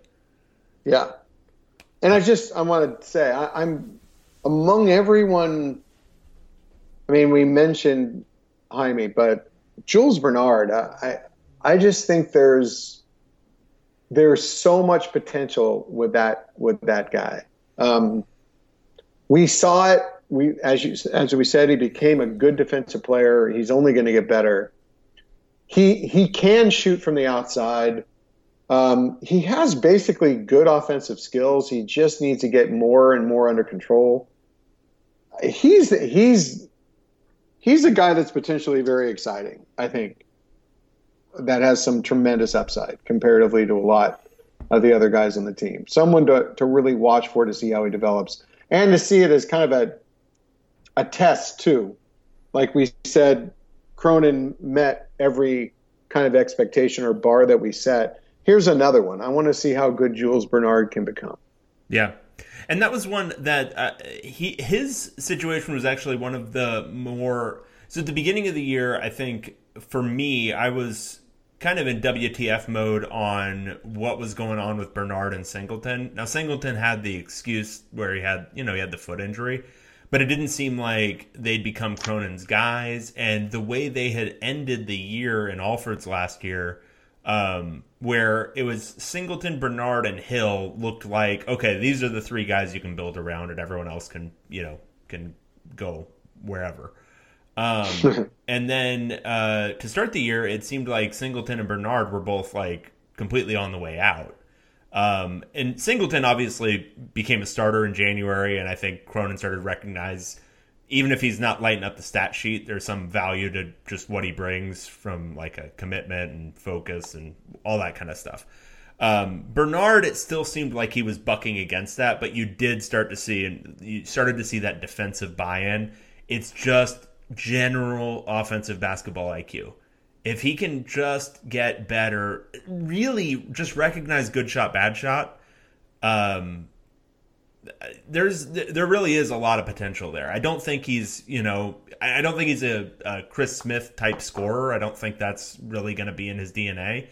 Yeah, and I just I want to say I, I'm among everyone. I mean, we mentioned Jaime, but Jules Bernard, I I just think there's there's so much potential with that with that guy. Um, we saw it we as you as we said, he became a good defensive player. He's only going to get better. He he can shoot from the outside. Um, he has basically good offensive skills. He just needs to get more and more under control. He's he's he's a guy that's potentially very exciting. I think that has some tremendous upside comparatively to a lot of the other guys on the team. Someone to to really watch for to see how he develops and to see it as kind of a a test too. Like we said, Cronin met every kind of expectation or bar that we set. Here's another one. I want to see how good Jules Bernard can become. Yeah. And that was one that uh, he his situation was actually one of the more so at the beginning of the year I think for me I was kind of in WTF mode on what was going on with Bernard and Singleton. Now Singleton had the excuse where he had, you know, he had the foot injury but it didn't seem like they'd become Cronin's guys. And the way they had ended the year in Alford's last year, um, where it was Singleton, Bernard, and Hill looked like okay, these are the three guys you can build around, and everyone else can you know can go wherever. Um, and then uh, to start the year, it seemed like Singleton and Bernard were both like completely on the way out. Um, and Singleton obviously became a starter in January, and I think Cronin started to recognize, even if he's not lighting up the stat sheet, there's some value to just what he brings from like a commitment and focus and all that kind of stuff. Um, Bernard, it still seemed like he was bucking against that, but you did start to see, and you started to see that defensive buy-in. It's just general offensive basketball IQ if he can just get better, really just recognize good shot, bad shot, um, there's there really is a lot of potential there. I don't think he's you know I don't think he's a, a Chris Smith type scorer. I don't think that's really going to be in his DNA.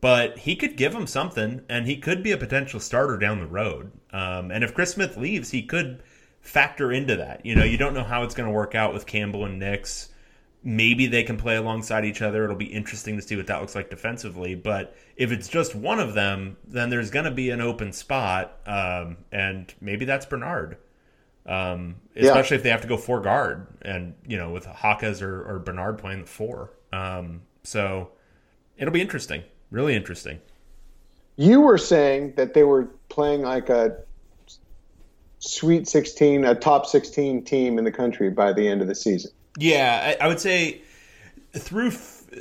But he could give him something, and he could be a potential starter down the road. Um, and if Chris Smith leaves, he could factor into that. You know, you don't know how it's going to work out with Campbell and Nix. Maybe they can play alongside each other. It'll be interesting to see what that looks like defensively. But if it's just one of them, then there's going to be an open spot, um, and maybe that's Bernard. Um, especially yeah. if they have to go four guard, and you know, with Jaquez or, or Bernard playing the four. Um, so it'll be interesting, really interesting. You were saying that they were playing like a Sweet 16, a top 16 team in the country by the end of the season. Yeah, I, I would say through,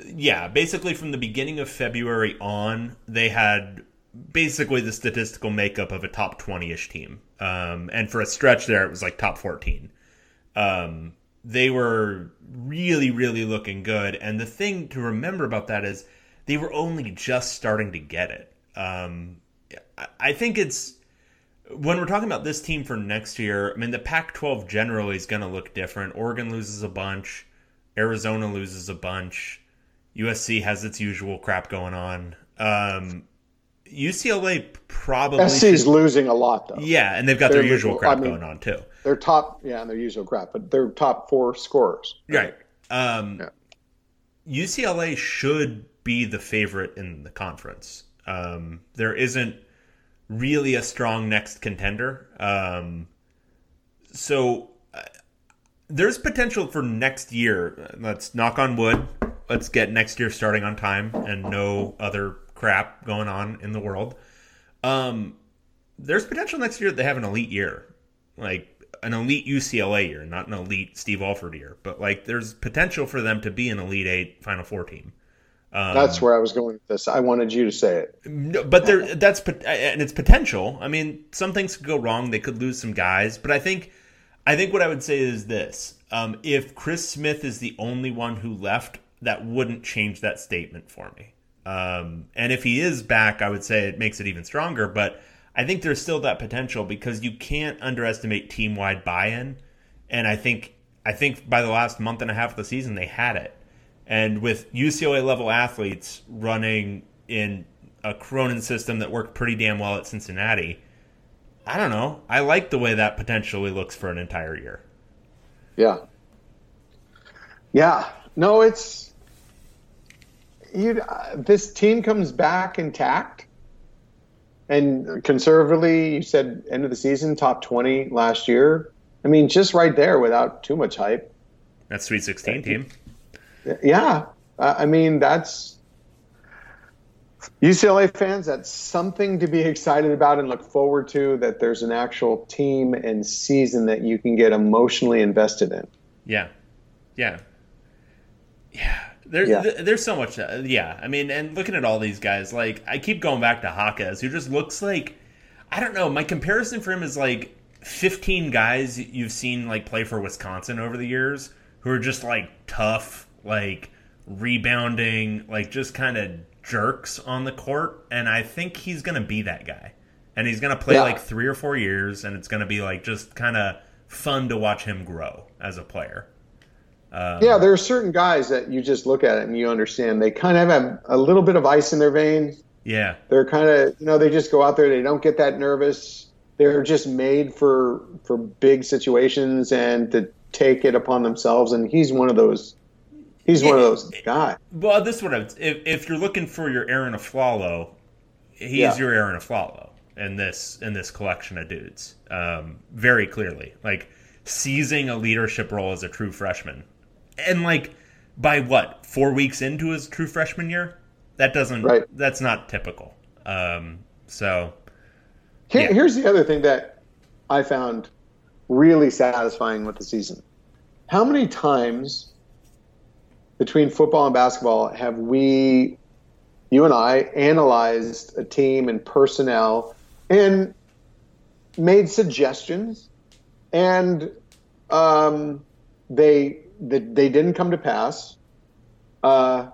yeah, basically from the beginning of February on, they had basically the statistical makeup of a top 20 ish team. Um, and for a stretch there, it was like top 14. Um, they were really, really looking good. And the thing to remember about that is they were only just starting to get it. Um, I think it's when we're talking about this team for next year, I mean, the Pac 12 generally is going to look different. Oregon loses a bunch, Arizona loses a bunch, USC has its usual crap going on. Um, UCLA probably SC's should... losing a lot though. Yeah, and they've got they're their usual crap I mean, going on too. They're top, yeah, and their usual crap, but they're top four scorers. Right. Um, yeah. UCLA should be the favorite in the conference. Um, there isn't really a strong next contender. Um, so uh, there's potential for next year. Let's knock on wood. Let's get next year starting on time and no other crap going on in the world. Um, there's potential next year that they have an elite year, like an elite UCLA year, not an elite Steve Alford year, but like there's potential for them to be an elite eight Final Four team. Um, that's where I was going with this. I wanted you to say it. No, but there, that's and it's potential. I mean, some things could go wrong. They could lose some guys, but I think, I think what I would say is this: um, if Chris Smith is the only one who left, that wouldn't change that statement for me. Um, and if he is back, I would say it makes it even stronger. But I think there's still that potential because you can't underestimate team wide buy-in. And I think, I think by the last month and a half of the season, they had it. And with UCLA level athletes running in a Cronin system that worked pretty damn well at Cincinnati, I don't know. I like the way that potentially looks for an entire year. Yeah. Yeah. No, it's you. Uh, this team comes back intact, and conservatively, you said end of the season, top twenty last year. I mean, just right there, without too much hype. That Sweet Sixteen team. Yeah, I mean that's UCLA fans. That's something to be excited about and look forward to. That there's an actual team and season that you can get emotionally invested in. Yeah, yeah, yeah. There, yeah. Th- there's so much. Uh, yeah, I mean, and looking at all these guys, like I keep going back to Jaquez, who just looks like I don't know. My comparison for him is like 15 guys you've seen like play for Wisconsin over the years who are just like tough, like rebounding, like just kind of jerks on the court. And I think he's going to be that guy. And he's going to play yeah. like three or four years, and it's going to be like just kind of fun to watch him grow as a player. Um, yeah, there are certain guys that you just look at it and you understand they kind of have a little bit of ice in their veins. Yeah. They're kind of, you know, they just go out there, they don't get that nervous. They're just made for for big situations and to take it upon themselves and he's one of those He's yeah, one of those guys. Well, this is what I would, if if you're looking for your Arron Afflalo, he's yeah. your Arron Afflalo in this in this collection of dudes. Um, very clearly, like seizing a leadership role as a true freshman, and like by what four weeks into his true freshman year, that doesn't right. that's not typical. Um, so Here, yeah. here's the other thing that I found really satisfying with the season. How many times between football and basketball have we, you and I, analyzed a team and personnel and made suggestions, and um, they, they they didn't come to pass. Uh,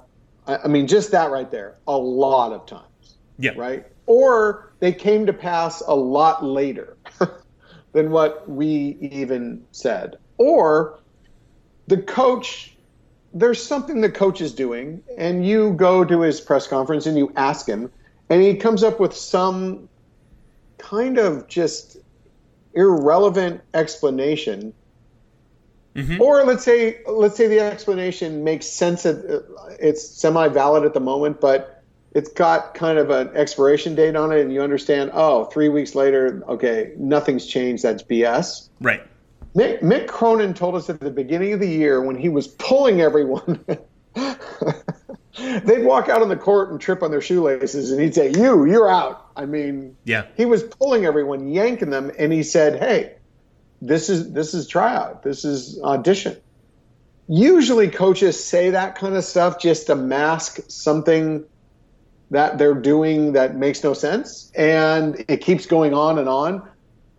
I, I mean, just that right there, a lot of times. Yeah. Right. Or they came to pass a lot later than what we even said. Or the coach there's something the coach is doing, and you go to his press conference and you ask him, and he comes up with some kind of just irrelevant explanation Mm-hmm. Or let's say let's say the explanation makes sense. At, it's semi valid at the moment, but it's got kind of an expiration date on it, and you understand. Oh, three weeks later, okay, nothing's changed. That's BS. Right. Mick, Mick Cronin told us at the beginning of the year when he was pulling everyone. they'd walk out on the court and trip on their shoelaces, and he'd say, "You, you're out." I mean, yeah, he was pulling everyone, yanking them, and he said, "Hey, this is this is tryout. This is audition." Usually, coaches say that kind of stuff just to mask something that they're doing that makes no sense, and it keeps going on and on.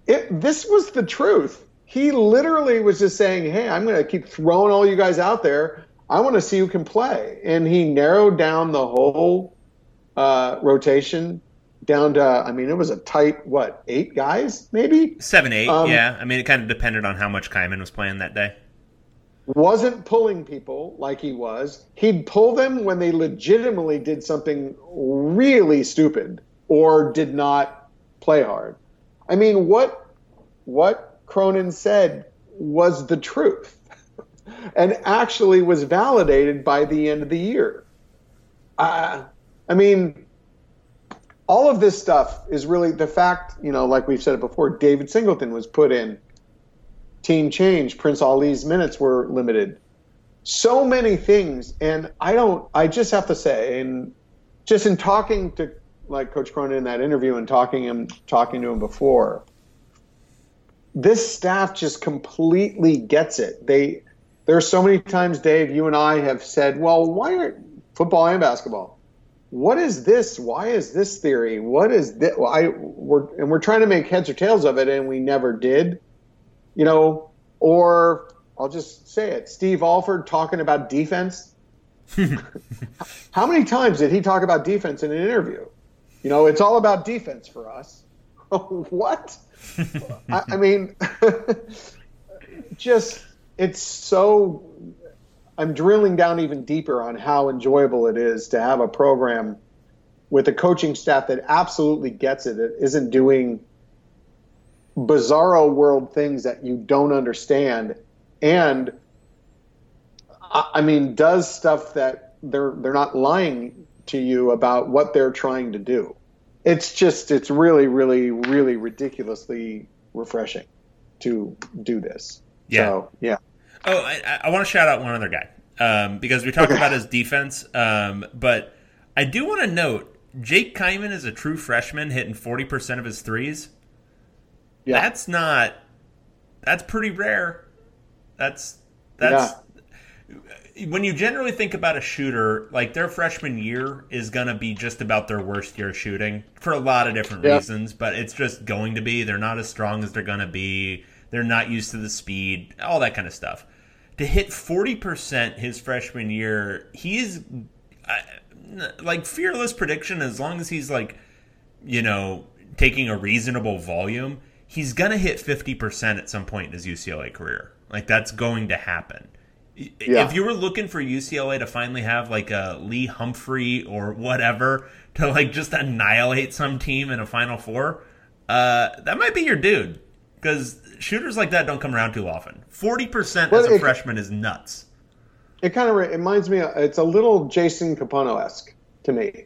It, this was the truth. He literally was just saying, "Hey, I'm going to keep throwing all you guys out there." I want to see who can play. And he narrowed down the whole uh, rotation down to, I mean, it was a tight, what, eight guys, maybe? Seven, eight, um, yeah. I mean, it kind of depended on how much Kyman was playing that day. Wasn't pulling people like he was. He'd pull them when they legitimately did something really stupid or did not play hard. I mean, what what Cronin said was the truth and actually was validated by the end of the year. Uh, I mean, all of this stuff is really the fact, you know, like we've said it before, David Singleton was put in. Team change, Prince Ali's minutes were limited. So many things. And I don't, I just have to say, and just in talking to like Coach Cronin in that interview and talking him, talking to him before, this staff just completely gets it. They, there are so many times, Dave, you and I have said, well, why aren't football and basketball? What is this? Why is this theory? What is this? I, we're, and we're trying to make heads or tails of it, and we never did. You know, or I'll just say it Steve Alford talking about defense. How many times did he talk about defense in an interview? You know, it's all about defense for us. what? I, I mean, just it's so I'm drilling down even deeper on how enjoyable it is to have a program with a coaching staff that absolutely gets it. It isn't doing bizarro world things that you don't understand, and I mean, does stuff that they're they're not lying to you about what they're trying to do. It's just it's really really really ridiculously refreshing to do this. Yeah. So, yeah. Oh, I, I, want to shout out one other guy um, because we talked okay. about his defense, um, but I do want to note Jake Kyman is a true freshman hitting forty percent of his threes. Yeah. That's not. That's pretty rare. That's that's. Yeah. When you generally think about a shooter, like their freshman year is going to be just about their worst year shooting for a lot of different yeah. reasons, but it's just going to be. They're not as strong as they're going to be they're not used to the speed, all that kind of stuff. To hit 40% his freshman year, he is uh, like fearless prediction as long as he's like, you know, taking a reasonable volume, he's going to hit 50% at some point in his UCLA career. Like that's going to happen. Yeah. If you were looking for UCLA to finally have like a Lee Humphrey or whatever to like just annihilate some team in a Final Four, uh, that might be your dude because shooters like that don't come around too often. Forty percent as a it, freshman is nuts. It kind of reminds me. It's a little Jason Kapono esque to me.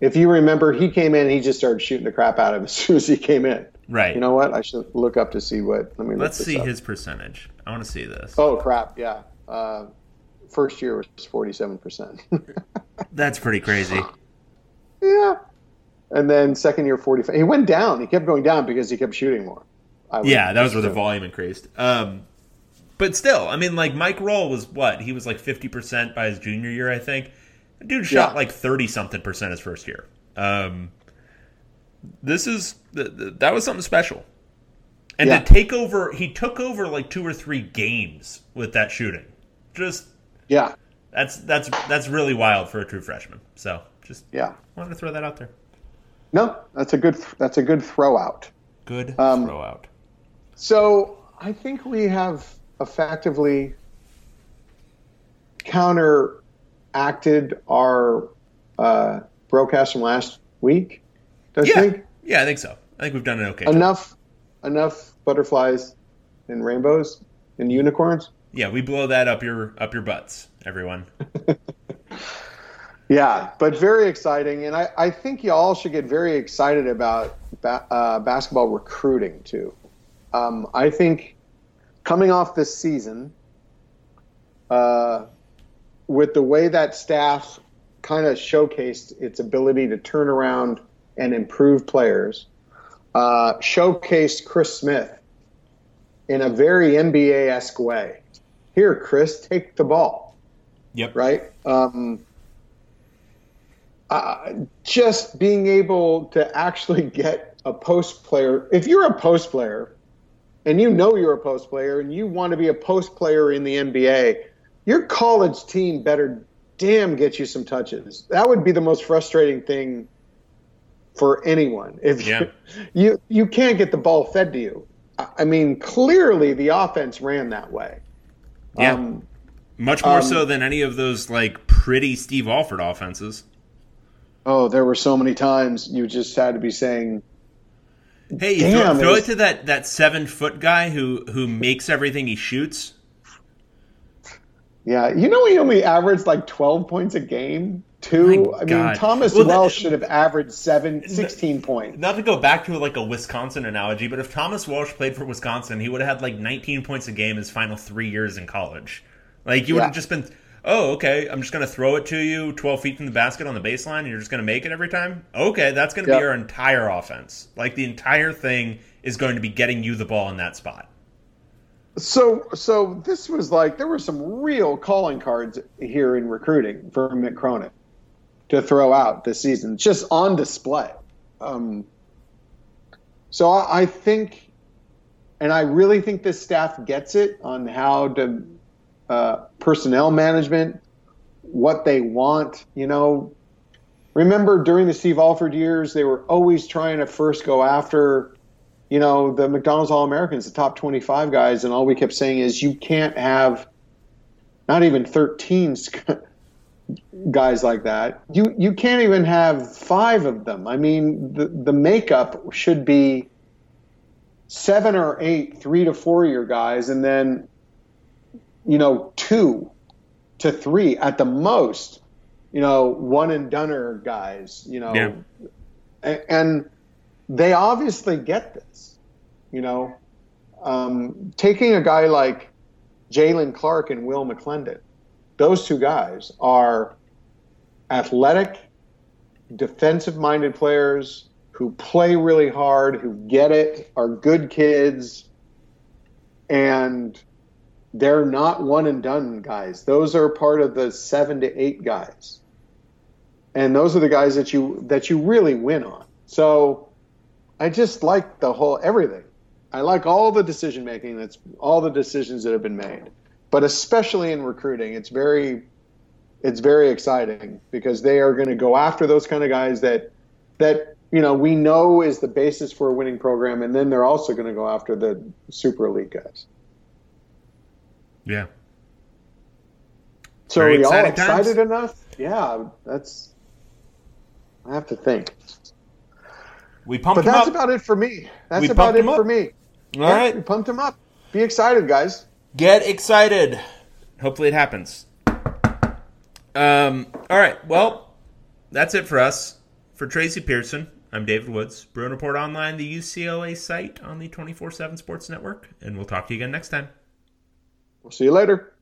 If you remember, he came in, he just started shooting the crap out of him as soon as he came in. Right. You know what? I should look up to see what. Let me. Let's see up. his percentage. I want to see this. Oh crap! Yeah. Uh, first year was forty-seven percent. That's pretty crazy. Yeah. And then second year, forty-five. He went down. He kept going down because he kept shooting more yeah, that was where the volume increased. Um, but still, I mean, like Mike Roll was what he was like fifty percent by his junior year, I think. The dude shot yeah. like thirty something percent his first year. Um, this is that was something special. And yeah. to take over, he took over like two or three games with that shooting. Just yeah, that's that's that's really wild for a true freshman. So just yeah, wanted to throw that out there. No, that's a good that's a good throw out. Good um, throw out. So I think we have effectively counteracted our uh, broadcast from last week. Don't yeah. you think? Yeah, I think so. I think we've done it okay. Enough, enough butterflies and rainbows. and unicorns. Yeah, we blow that up your up your butts, everyone. yeah, but very exciting, and I, I think you all should get very excited about ba- uh, basketball recruiting too. Um, I think coming off this season, uh, with the way that staff kind of showcased its ability to turn around and improve players, uh, showcased Chris Smith in a very NBA esque way here, Chris, take the ball. Yep. Right. Um, uh, just being able to actually get a post player. If you're a post player, and you know you're a post player, and you want to be a post player in the NBA, your college team better damn get you some touches. That would be the most frustrating thing for anyone. If yeah. you, you you can't get the ball fed to you. I mean, clearly the offense ran that way. Yeah. Um, Much more um, so than any of those like pretty Steve Alford offenses. Oh, there were so many times you just had to be saying, "Hey, throw, throw it to that that seven foot guy who who makes everything he shoots." Yeah, you know he only averaged like twelve points a game too. My I God. mean, Thomas well, Welsh should have averaged seven, 16 points. Not to go back to like a Wisconsin analogy, but if Thomas Welsh played for Wisconsin, he would have had like 19 points a game his final three years in college. Like you would have just been, oh, okay, I'm just going to throw it to you 12 feet from the basket on the baseline, and you're just going to make it every time. Okay, that's going to yep. be our entire offense. Like the entire thing is going to be getting you the ball in that spot. So, so this was like there were some real calling cards here in recruiting for Mick Cronin to throw out this season, just on display. Um, so I, I think, and I really think this staff gets it on how to uh, personnel management, what they want. You know, remember during the Steve Alford years, they were always trying to first go after, you know, the McDonald's All Americans, the top 25 guys, and all we kept saying is you can't have not even 13 guys like that. You you can't even have five of them. I mean, the the makeup should be seven or eight three to four year guys, and then you know two to three at the most. You know, one and doneer guys. You know, yeah. and, and they obviously get this. You know, um, taking a guy like Jalen Clark and Will McClendon those two guys are athletic, defensive minded players who play really hard, who get it, are good kids, and they're not one and done guys. Those are part of the seven to eight guys. And those are the guys that you that you really win on. So I just like the whole everything. I like all the decision making that's all the decisions that have been made but especially in recruiting, it's very it's very exciting because they are going to go after those kind of guys that that you know we know is the basis for a winning program, and then they're also going to go after the super elite guys. Yeah. So very are y'all excited times. enough? Yeah, that's. I have to think. We pumped but that's up. about it for me. That's we about it for me. All yeah, right, we pumped him up. Be excited, guys. Get excited. Hopefully it happens. Um, all right. Well, that's it for us. For Tracy Pierson, I'm David Woods. Bruin Report Online, the UCLA site on the 24 7 Sports Network. And we'll talk to you again next time. We'll see you later.